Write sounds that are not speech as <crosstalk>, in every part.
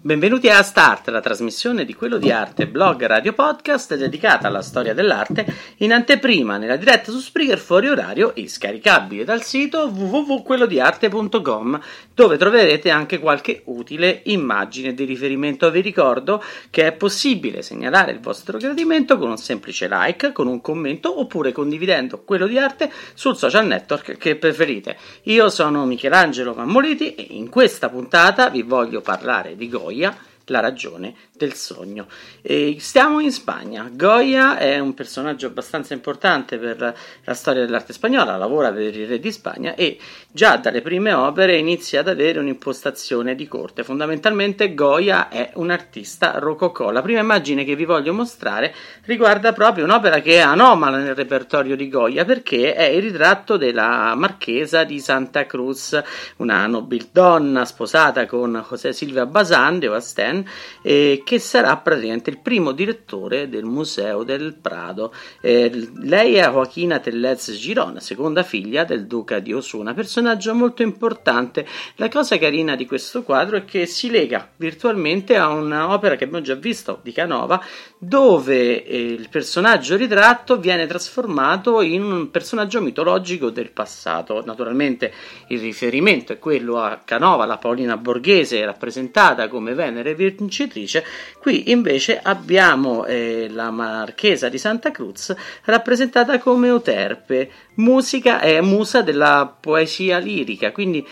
Benvenuti a Start, la trasmissione di quello di arte, blog radio podcast dedicata alla storia dell'arte in anteprima nella diretta su Spreaker fuori orario e scaricabile dal sito www.quellodiarte.com dove troverete anche qualche utile immagine di riferimento. Vi ricordo che è possibile segnalare il vostro gradimento con un semplice like, con un commento oppure condividendo quello di arte sul social network che preferite. Io sono Michelangelo Mammoliti e in questa puntata vi voglio parlare di Goya Goya, la ragione del sogno. E stiamo in Spagna. Goya è un personaggio abbastanza importante per la storia dell'arte spagnola, lavora per il re di Spagna e già dalle prime opere inizia ad avere un'impostazione di corte. Fondamentalmente Goya è un artista rococò. La prima immagine che vi voglio mostrare riguarda proprio un'opera che è anomala nel repertorio di Goya perché è il ritratto della marchesa di Santa Cruz, una nobildonna sposata con José Silvia Bazán de Basten eh, che sarà praticamente il primo direttore del Museo del Prado. Eh, lei è Joaquina Tellez Girona, seconda figlia del duca di Osuna, personaggio molto importante. La cosa carina di questo quadro è che si lega virtualmente a un'opera che abbiamo già visto di Canova, dove eh, il personaggio ritratto viene trasformato in un personaggio mitologico del passato. Naturalmente il riferimento è quello a Canova, la Paolina Borghese, rappresentata come Venere vincitrice. Qui invece abbiamo eh, la Marchesa di Santa Cruz rappresentata come Euterpe, musica e musa della poesia lirica, quindi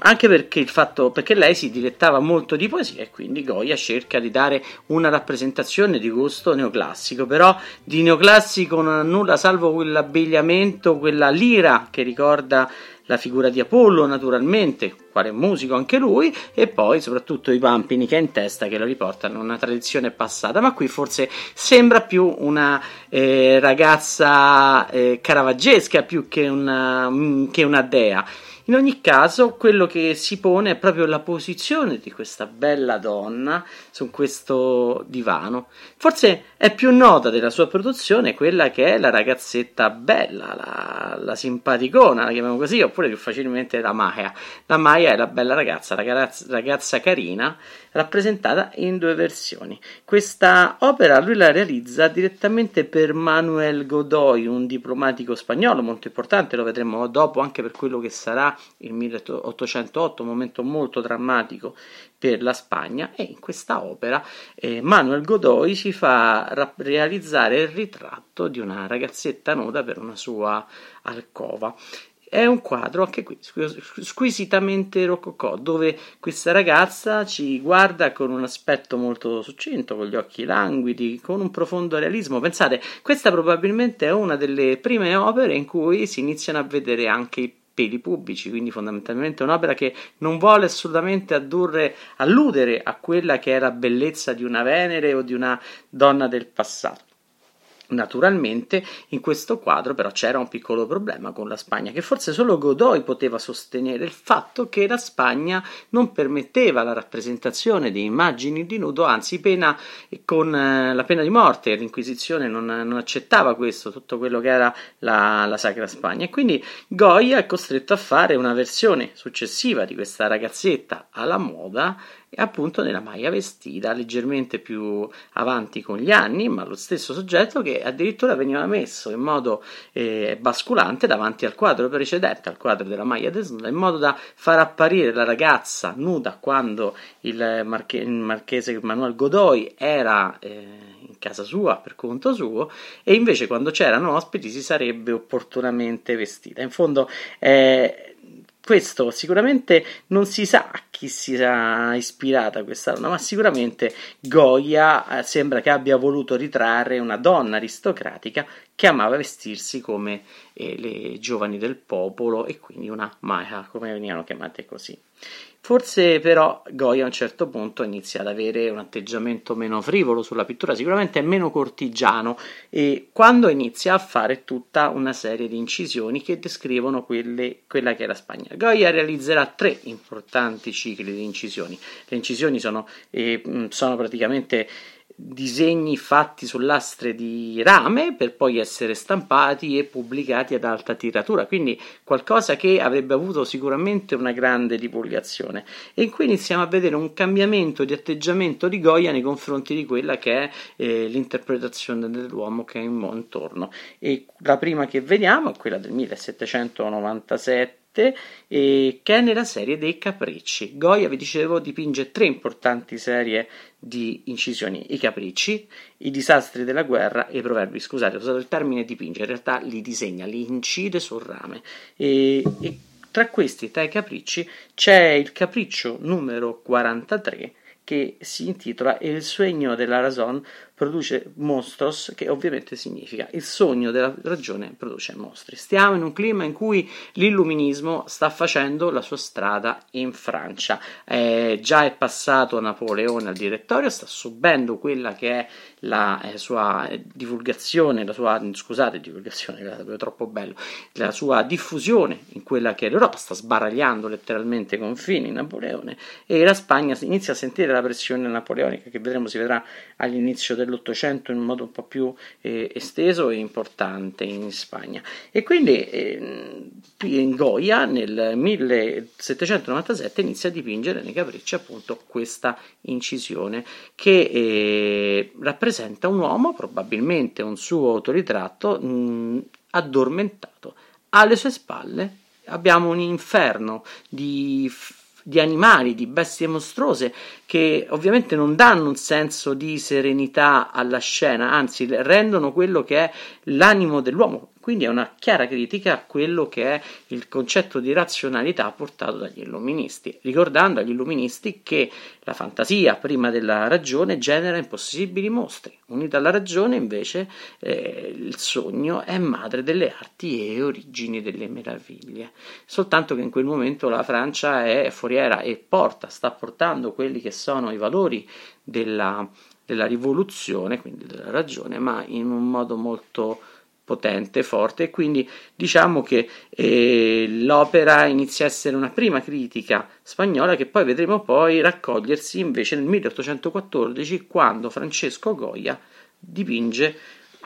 anche perché il fatto perché lei si dilettava molto di poesia e quindi Goya cerca di dare una rappresentazione di gusto neoclassico, però di neoclassico non ha nulla salvo quell'abbigliamento, quella lira che ricorda la figura di Apollo naturalmente, quale musico anche lui, e poi soprattutto i pampini che ha in testa che lo riportano a una tradizione passata, ma qui forse sembra più una eh, ragazza eh, caravaggesca più che una, mm, che una dea. In ogni caso, quello che si pone è proprio la posizione di questa bella donna su questo divano. Forse è più nota della sua produzione quella che è la ragazzetta bella, la, la simpaticona, la chiamiamo così, oppure più facilmente la Maya. La Maya è la bella ragazza, la ragazza, ragazza carina, rappresentata in due versioni. Questa opera lui la realizza direttamente per Manuel Godoy, un diplomatico spagnolo molto importante, lo vedremo dopo anche per quello che sarà il 1808, un momento molto drammatico per la Spagna e in questa opera eh, Manuel Godoy ci fa ra- realizzare il ritratto di una ragazzetta nuda per una sua alcova è un quadro anche qui squisitamente rococò, dove questa ragazza ci guarda con un aspetto molto succinto, con gli occhi languidi, con un profondo realismo. Pensate, questa probabilmente è una delle prime opere in cui si iniziano a vedere anche i peli pubblici, quindi fondamentalmente un'opera che non vuole assolutamente addurre, alludere a quella che è la bellezza di una Venere o di una donna del passato. Naturalmente in questo quadro però c'era un piccolo problema con la Spagna, che forse solo Godoy poteva sostenere il fatto che la Spagna non permetteva la rappresentazione di immagini di nudo, anzi pena con eh, la pena di morte, l'Inquisizione non, non, accettava questo, tutto quello che era la, la Sacra Spagna. E quindi Goya è costretto a fare una versione successiva di questa ragazzetta alla moda e appunto nella maglia vestita leggermente più avanti con gli anni, ma lo stesso soggetto che addirittura veniva messo in modo eh, basculante davanti al quadro precedente, al quadro della maglia desnuda, in modo da far apparire la ragazza nuda quando il, marche- il marchese Manuel Godoy era eh, in casa sua per conto suo e invece quando c'erano ospiti si sarebbe opportunamente vestita. In fondo eh, questo sicuramente non si sa a chi si sia ispirata questa donna, ma sicuramente Goya eh, sembra che abbia voluto ritrarre una donna aristocratica che amava vestirsi come eh, le giovani del popolo e quindi una maia, come venivano chiamate così. Forse però Goya a un certo punto inizia ad avere un atteggiamento meno frivolo sulla pittura, sicuramente è meno cortigiano e quando inizia a fare tutta una serie di incisioni che descrivono quelle, quella che è la Spagna. Goya realizzerà tre importanti cicli di incisioni. Le incisioni sono, eh, sono praticamente disegni fatti su lastre di rame per poi essere stampati e pubblicati ad alta tiratura, quindi qualcosa che avrebbe avuto sicuramente una grande divulgazione. E cui iniziamo a vedere un cambiamento di atteggiamento di Goya nei confronti di quella che è eh, l'interpretazione dell'uomo che è intorno. E la prima che vediamo è quella del 1797 e che è nella serie dei capricci. Goya, vi dicevo, dipinge tre importanti serie di incisioni: i capricci, i disastri della guerra e i proverbi. Scusate, ho usato il termine dipinge, in realtà li disegna, li incide sul rame. E, e tra questi, tra i capricci, c'è il capriccio numero 43 che si intitola Il sogno della ragione produce monstros, che ovviamente significa il sogno della ragione produce mostri. Stiamo in un clima in cui l'illuminismo sta facendo la sua strada in Francia. Eh, già è passato Napoleone al direttorio, sta subendo quella che è la eh, sua divulgazione, la sua, scusate, divulgazione, è troppo bello, la sua diffusione in quella che è l'Europa, sta sbaragliando letteralmente i confini Napoleone e la Spagna inizia a sentire la pressione napoleonica che vedremo si vedrà all'inizio dell'Ottocento in modo un po' più eh, esteso e importante in Spagna. E quindi eh, in Goya nel 1797 inizia a dipingere nei capricci appunto questa incisione che eh, rappresenta un uomo, probabilmente un suo autoritratto, mh, addormentato. Alle sue spalle abbiamo un inferno di di animali, di bestie mostruose che ovviamente non danno un senso di serenità alla scena, anzi rendono quello che è l'animo dell'uomo, quindi è una chiara critica a quello che è il concetto di razionalità portato dagli illuministi, ricordando agli illuministi che la fantasia prima della ragione genera impossibili mostri, unita alla ragione invece eh, il sogno è madre delle arti e origini delle meraviglie. Soltanto che in quel momento la Francia è foriera e porta, sta portando quelli che sono i valori della, della rivoluzione, quindi della ragione, ma in un modo molto potente, forte, e quindi diciamo che eh, l'opera inizia a essere una prima critica spagnola che poi vedremo poi raccogliersi invece nel 1814 quando Francesco Goya dipinge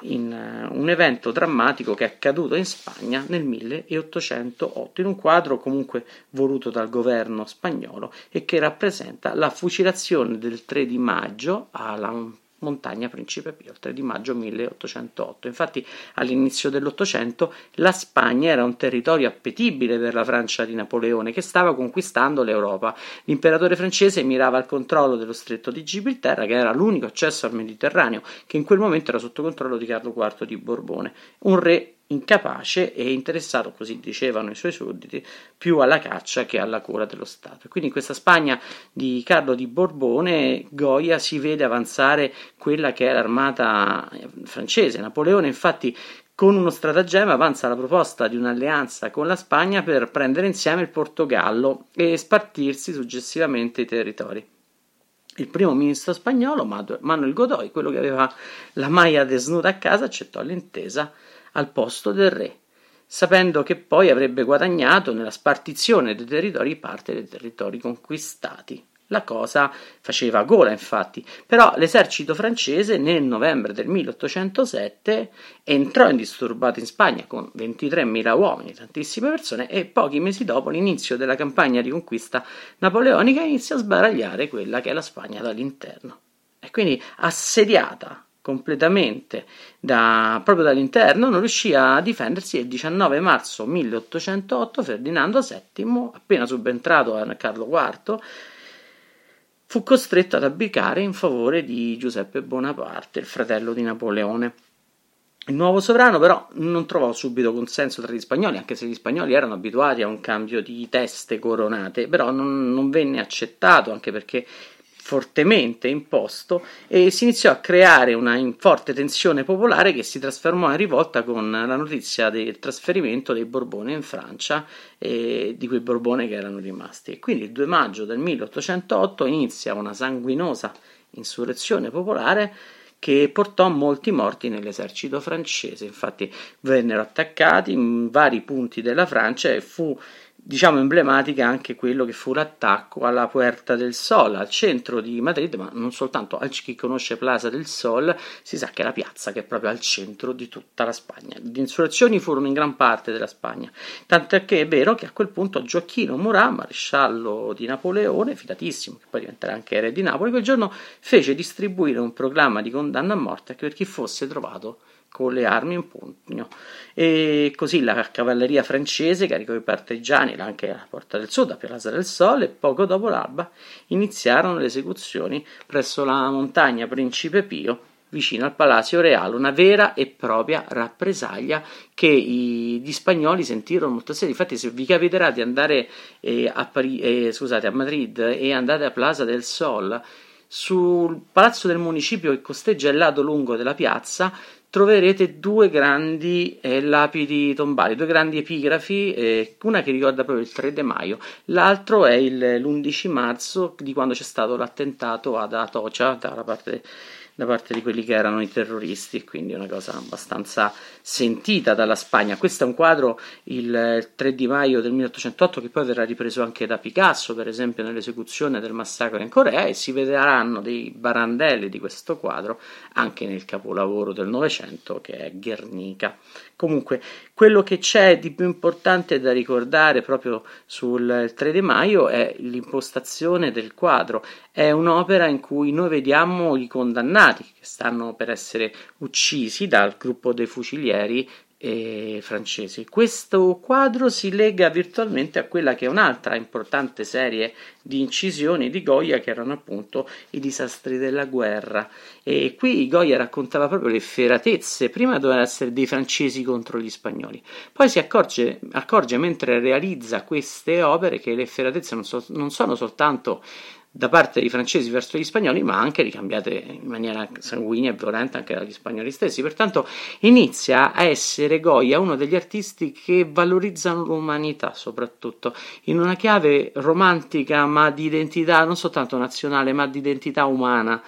in uh, un evento drammatico che è accaduto in Spagna nel 1808, in un quadro comunque voluto dal governo spagnolo e che rappresenta la fucilazione del 3 di maggio alla Montagna Principe Pio, il 3 di maggio 1808. Infatti, all'inizio dell'Ottocento la Spagna era un territorio appetibile per la Francia di Napoleone che stava conquistando l'Europa. L'imperatore francese mirava al controllo dello stretto di Gibilterra, che era l'unico accesso al Mediterraneo, che in quel momento era sotto controllo di Carlo IV di Borbone, un re incapace e interessato, così dicevano i suoi sudditi, più alla caccia che alla cura dello Stato. Quindi in questa Spagna di Carlo di Borbone Goya si vede avanzare quella che è l'armata francese. Napoleone infatti con uno stratagemma avanza la proposta di un'alleanza con la Spagna per prendere insieme il Portogallo e spartirsi successivamente i territori. Il primo ministro spagnolo, Manuel Godoy, quello che aveva la maglia desnuda a casa, accettò l'intesa al posto del re, sapendo che poi avrebbe guadagnato nella spartizione dei territori parte dei territori conquistati. La cosa faceva gola, infatti, però l'esercito francese nel novembre del 1807 entrò indisturbato in Spagna con 23.000 uomini, tantissime persone, e pochi mesi dopo l'inizio della campagna di conquista napoleonica inizia a sbaragliare quella che è la Spagna dall'interno. E quindi assediata completamente da, proprio dall'interno, non riuscì a difendersi e il 19 marzo 1808 Ferdinando VII, appena subentrato a Carlo IV, fu costretto ad abdicare in favore di Giuseppe Bonaparte, il fratello di Napoleone. Il nuovo sovrano però non trovò subito consenso tra gli spagnoli, anche se gli spagnoli erano abituati a un cambio di teste coronate, però non, non venne accettato, anche perché fortemente imposto e si iniziò a creare una forte tensione popolare che si trasformò in rivolta con la notizia del trasferimento dei Borbone in Francia e di quei Borbone che erano rimasti. Quindi il 2 maggio del 1808 inizia una sanguinosa insurrezione popolare che portò molti morti nell'esercito francese. Infatti vennero attaccati in vari punti della Francia e fu diciamo emblematica anche quello che fu l'attacco alla Puerta del Sol, al centro di Madrid, ma non soltanto, a chi conosce Plaza del Sol si sa che è la piazza che è proprio al centro di tutta la Spagna. Le insurrezioni furono in gran parte della Spagna, tant'è che è vero che a quel punto Gioacchino Murat, maresciallo di Napoleone, fidatissimo, che poi diventerà anche re di Napoli, quel giorno fece distribuire un proclama di condanna a morte per chi fosse trovato con le armi in pugno. E così la cavalleria francese caricò i partigiani anche alla Porta del Sud, a Piazza del Sole, e poco dopo l'alba iniziarono le esecuzioni presso la montagna Principe Pio, vicino al Palazzo Reale, una vera e propria rappresaglia che i, gli spagnoli sentirono molto seria. Infatti, se vi capiterà di andare eh, a, Pari- eh, scusate, a Madrid e andate a Plaza del Sol, sul palazzo del municipio che costeggia il lato lungo della piazza troverete due grandi eh, lapidi tombali, due grandi epigrafi, eh, una che ricorda proprio il 3 maio, l'altro è il, l'11 marzo di quando c'è stato l'attentato ad Atocha da parte da parte di quelli che erano i terroristi, quindi una cosa abbastanza sentita dalla Spagna. Questo è un quadro il 3 di maio del 1808 che poi verrà ripreso anche da Picasso, per esempio nell'esecuzione del massacro in Corea e si vedranno dei barandelli di questo quadro anche nel capolavoro del Novecento che è Guernica. Comunque, quello che c'è di più importante da ricordare proprio sul 3 di maio è l'impostazione del quadro. È un'opera in cui noi vediamo i condannati che stanno per essere uccisi dal gruppo dei fucilieri eh, francesi. Questo quadro si lega virtualmente a quella che è un'altra importante serie di incisioni di Goya che erano appunto i disastri della guerra. E qui Goya raccontava proprio le feratezze, prima dovevano essere dei francesi contro gli spagnoli, poi si accorge, accorge mentre realizza queste opere che le feratezze non, so, non sono soltanto da parte dei francesi verso gli spagnoli, ma anche ricambiate in maniera sanguigna e violenta anche dagli spagnoli stessi. Pertanto inizia a essere Goya uno degli artisti che valorizzano l'umanità, soprattutto in una chiave romantica, ma di identità non soltanto nazionale, ma di identità umana.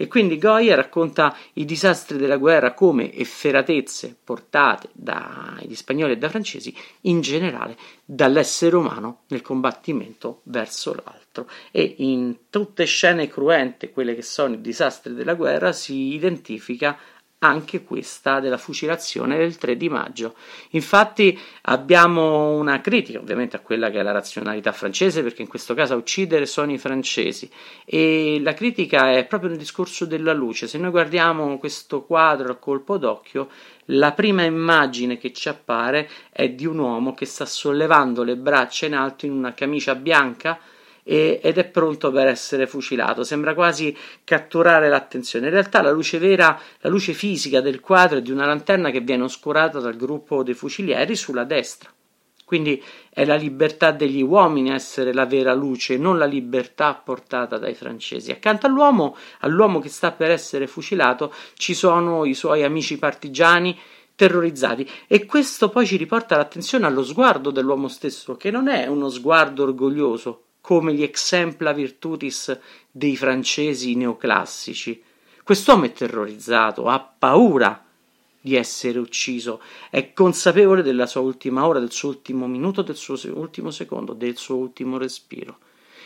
E quindi Goya racconta i disastri della guerra come efferatezze portate dagli spagnoli e dai francesi, in generale dall'essere umano nel combattimento verso l'altro. E in tutte scene cruente, quelle che sono i disastri della guerra, si identifica anche questa della fucilazione del 3 di maggio. Infatti abbiamo una critica ovviamente a quella che è la razionalità francese, perché in questo caso a uccidere sono i francesi e la critica è proprio nel discorso della luce. Se noi guardiamo questo quadro a colpo d'occhio, la prima immagine che ci appare è di un uomo che sta sollevando le braccia in alto in una camicia bianca e, ed è pronto per essere fucilato. Sembra quasi catturare l'attenzione. In realtà la luce vera, la luce fisica del quadro è di una lanterna che viene oscurata dal gruppo dei fucilieri sulla destra. Quindi è la libertà degli uomini a essere la vera luce, non la libertà portata dai francesi. Accanto all'uomo, all'uomo che sta per essere fucilato, ci sono i suoi amici partigiani terrorizzati e questo poi ci riporta l'attenzione allo sguardo dell'uomo stesso, che non è uno sguardo orgoglioso, come gli exempla virtutis dei francesi neoclassici. Quest'uomo è terrorizzato, ha paura di essere ucciso, è consapevole della sua ultima ora, del suo ultimo minuto, del suo ultimo secondo, del suo ultimo respiro.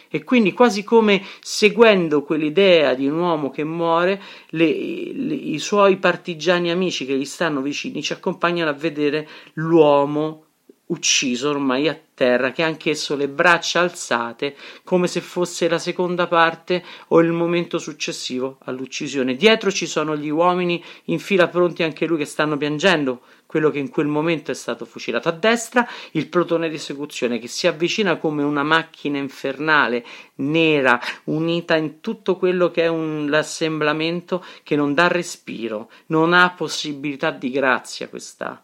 E quindi quasi come seguendo quell'idea di un uomo che muore, le, le, i suoi partigiani amici che gli stanno vicini ci accompagnano a vedere l'uomo ucciso ormai a terra, che anch'esso le braccia alzate come se fosse la seconda parte o il momento successivo all'uccisione. Dietro ci sono gli uomini in fila pronti anche lui che stanno piangendo quello che in quel momento è stato fucilato. A destra il plotone di esecuzione che si avvicina come una macchina infernale, nera, unita in tutto quello che è un, l'assemblamento che non dà respiro, non ha possibilità di grazia questa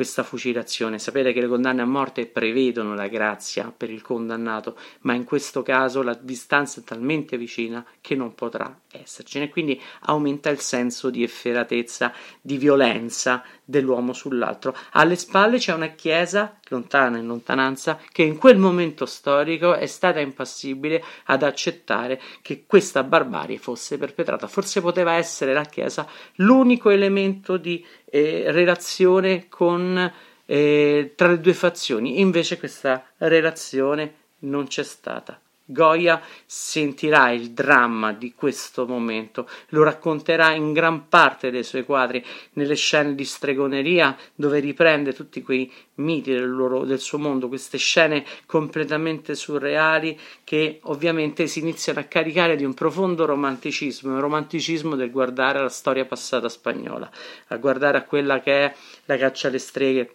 questa fucilazione. Sapete che le condanne a morte prevedono la grazia per il condannato, ma in questo caso la distanza è talmente vicina che non potrà essercene, quindi aumenta il senso di efferatezza, di violenza dell'uomo sull'altro. Alle spalle c'è una chiesa, lontana in lontananza, che in quel momento storico è stata impassibile ad accettare che questa barbarie fosse perpetrata. Forse poteva essere la chiesa l'unico elemento di eh, relazione con, eh, tra le due fazioni, invece questa relazione non c'è stata. Goya sentirà il dramma di questo momento, lo racconterà in gran parte dei suoi quadri, nelle scene di stregoneria, dove riprende tutti quei miti del, loro, del suo mondo, queste scene completamente surreali che ovviamente si iniziano a caricare di un profondo romanticismo, un romanticismo del guardare alla storia passata spagnola, a guardare a quella che è la caccia alle streghe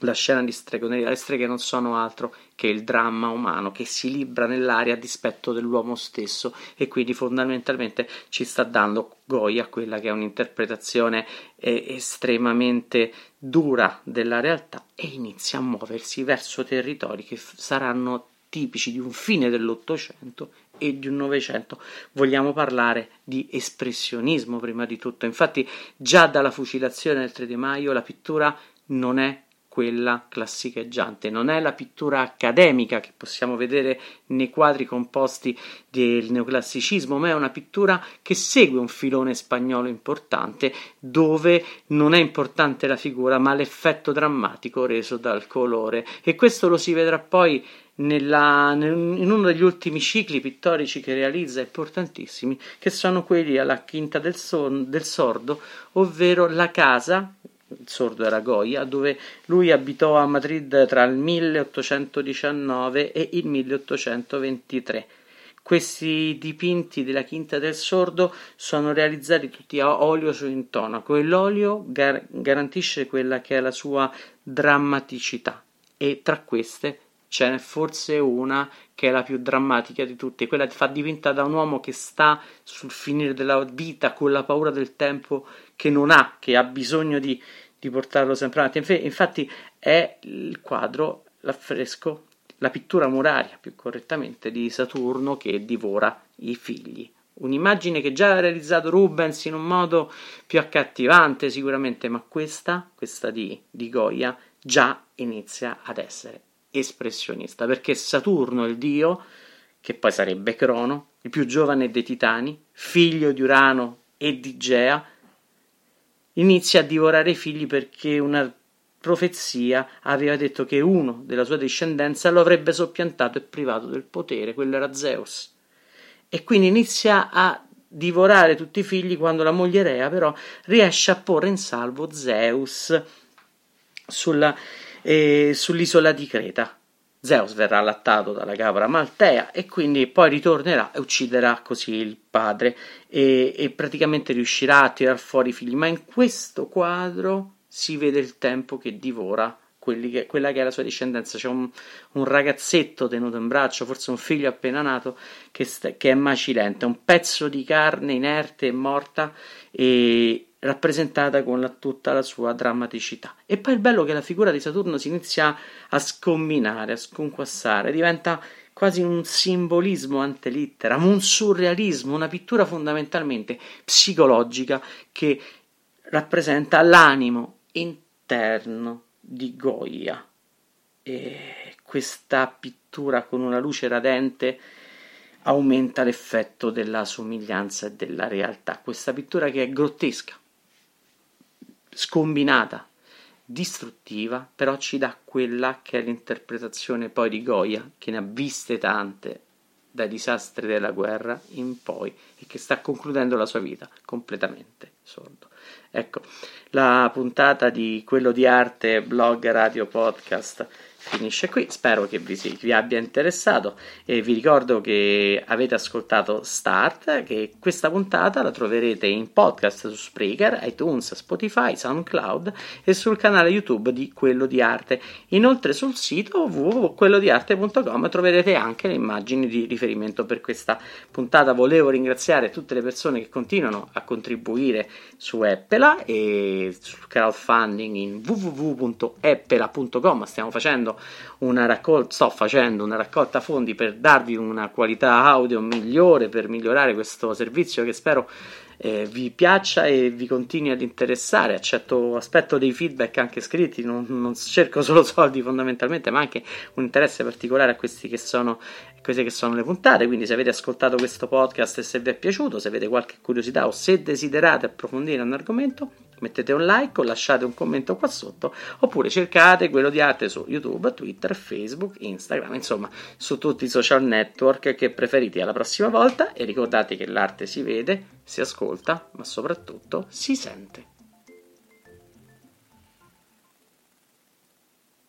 la scena di stregoneria, le streghe non sono altro che il dramma umano che si libra nell'aria a dispetto dell'uomo stesso e quindi fondamentalmente ci sta dando Goya quella che è un'interpretazione eh, estremamente dura della realtà e inizia a muoversi verso territori che f- saranno tipici di un fine dell'Ottocento e di un Novecento. Vogliamo parlare di espressionismo prima di tutto. Infatti, già dalla fucilazione del 3 di maio la pittura non è quella classicheggiante, non è la pittura accademica che possiamo vedere nei quadri composti del neoclassicismo, ma è una pittura che segue un filone spagnolo importante dove non è importante la figura ma l'effetto drammatico reso dal colore. E questo lo si vedrà poi nella, in uno degli ultimi cicli pittorici che realizza importantissimi, che sono quelli alla Quinta del, son, del Sordo, ovvero la casa sordo era Goya, dove lui abitò a Madrid tra il 1819 e il 1823. Questi dipinti della Quinta del Sordo sono realizzati tutti a olio su intonaco e l'olio gar- garantisce quella che è la sua drammaticità e tra queste ce n'è forse una che è la più drammatica di tutte, quella fa dipinta da un uomo che sta sul finire della vita con la paura del tempo che non ha, che ha bisogno di, di portarlo sempre avanti. Infatti è il quadro, l'affresco, la pittura muraria più correttamente di Saturno che divora i figli. Un'immagine che già ha realizzato Rubens in un modo più accattivante sicuramente, ma questa, questa di, di Goya, già inizia ad essere espressionista, perché Saturno, il dio, che poi sarebbe Crono, il più giovane dei titani, figlio di Urano e di Gea, inizia a divorare i figli perché una profezia aveva detto che uno della sua discendenza lo avrebbe soppiantato e privato del potere, quello era Zeus. E quindi inizia a divorare tutti i figli quando la moglie Rea però riesce a porre in salvo Zeus sulla, eh, sull'isola di Creta. Zeus verrà allattato dalla capra Maltea e quindi poi ritornerà e ucciderà così il padre e, e praticamente riuscirà a tirar fuori i figli. Ma in questo quadro si vede il tempo che divora che, quella che è la sua discendenza. C'è un, un, ragazzetto tenuto in braccio, forse un figlio appena nato, che, sta, che è macilente, un pezzo di carne inerte e morta e, rappresentata con la, tutta la sua drammaticità. E poi il bello è che la figura di Saturno si inizia a scombinare, a sconquassare, diventa quasi un simbolismo antelitteram, un surrealismo, una pittura fondamentalmente psicologica che rappresenta l'animo interno di Goya. E questa pittura con una luce radente aumenta l'effetto della somiglianza e della realtà. Questa pittura che è grottesca, scombinata, distruttiva, però ci dà quella che è l'interpretazione poi di Goya, che ne ha viste tante dai disastri della guerra in poi e che sta concludendo la sua vita completamente sordo. Ecco, la puntata di quello di arte, blog, radio, podcast finisce qui. Spero che vi, vi, abbia interessato e vi ricordo che avete ascoltato Start, che questa puntata la troverete in podcast su Spreaker, iTunes, Spotify, SoundCloud e sul canale YouTube di Quello di Arte. Inoltre sul sito www.quellodiarte.com troverete anche le immagini di riferimento per questa puntata. Volevo ringraziare tutte le persone che continuano a contribuire su Eppela e sul crowdfunding in www.eppela.com. Stiamo facendo una raccolta, sto facendo una raccolta fondi per darvi una qualità audio migliore, per migliorare questo servizio che spero eh, vi piaccia e vi continui ad interessare. Accetto, aspetto dei feedback anche scritti, non, non, cerco <laughs> solo soldi fondamentalmente, ma anche un interesse particolare a questi che queste che sono le puntate. Quindi, se avete ascoltato questo podcast e se vi è piaciuto, se avete qualche curiosità o se desiderate approfondire un argomento, mettete un like o lasciate un commento qua sotto oppure cercate quello di arte su YouTube, Twitter, Facebook, Instagram, insomma su tutti i social network che preferite. Alla prossima volta e ricordate che l'arte si vede, si ascolta, ma soprattutto si sente.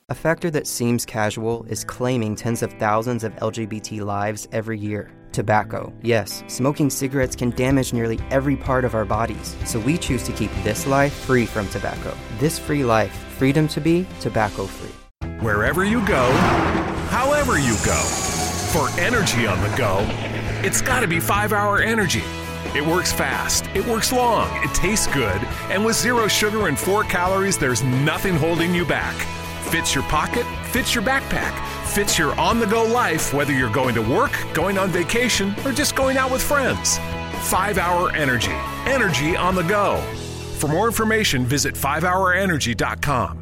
A factor that seems casual is claiming tens of thousands of LGBT lives every year. Tobacco. Yes, smoking cigarettes can damage nearly every part of our bodies, so we choose to keep this life free from tobacco. This free life, freedom to be tobacco free. Wherever you go, however you go, for energy on the go, it's got to be 5 Hour Energy. It works fast, it works long, it tastes good, and with zero sugar and 4 calories, there's nothing holding you back. Fits your pocket, fits your backpack fits your on the go life, whether you're going to work, going on vacation, or just going out with friends. 5 Hour Energy. Energy on the go. For more information, visit 5hourenergy.com.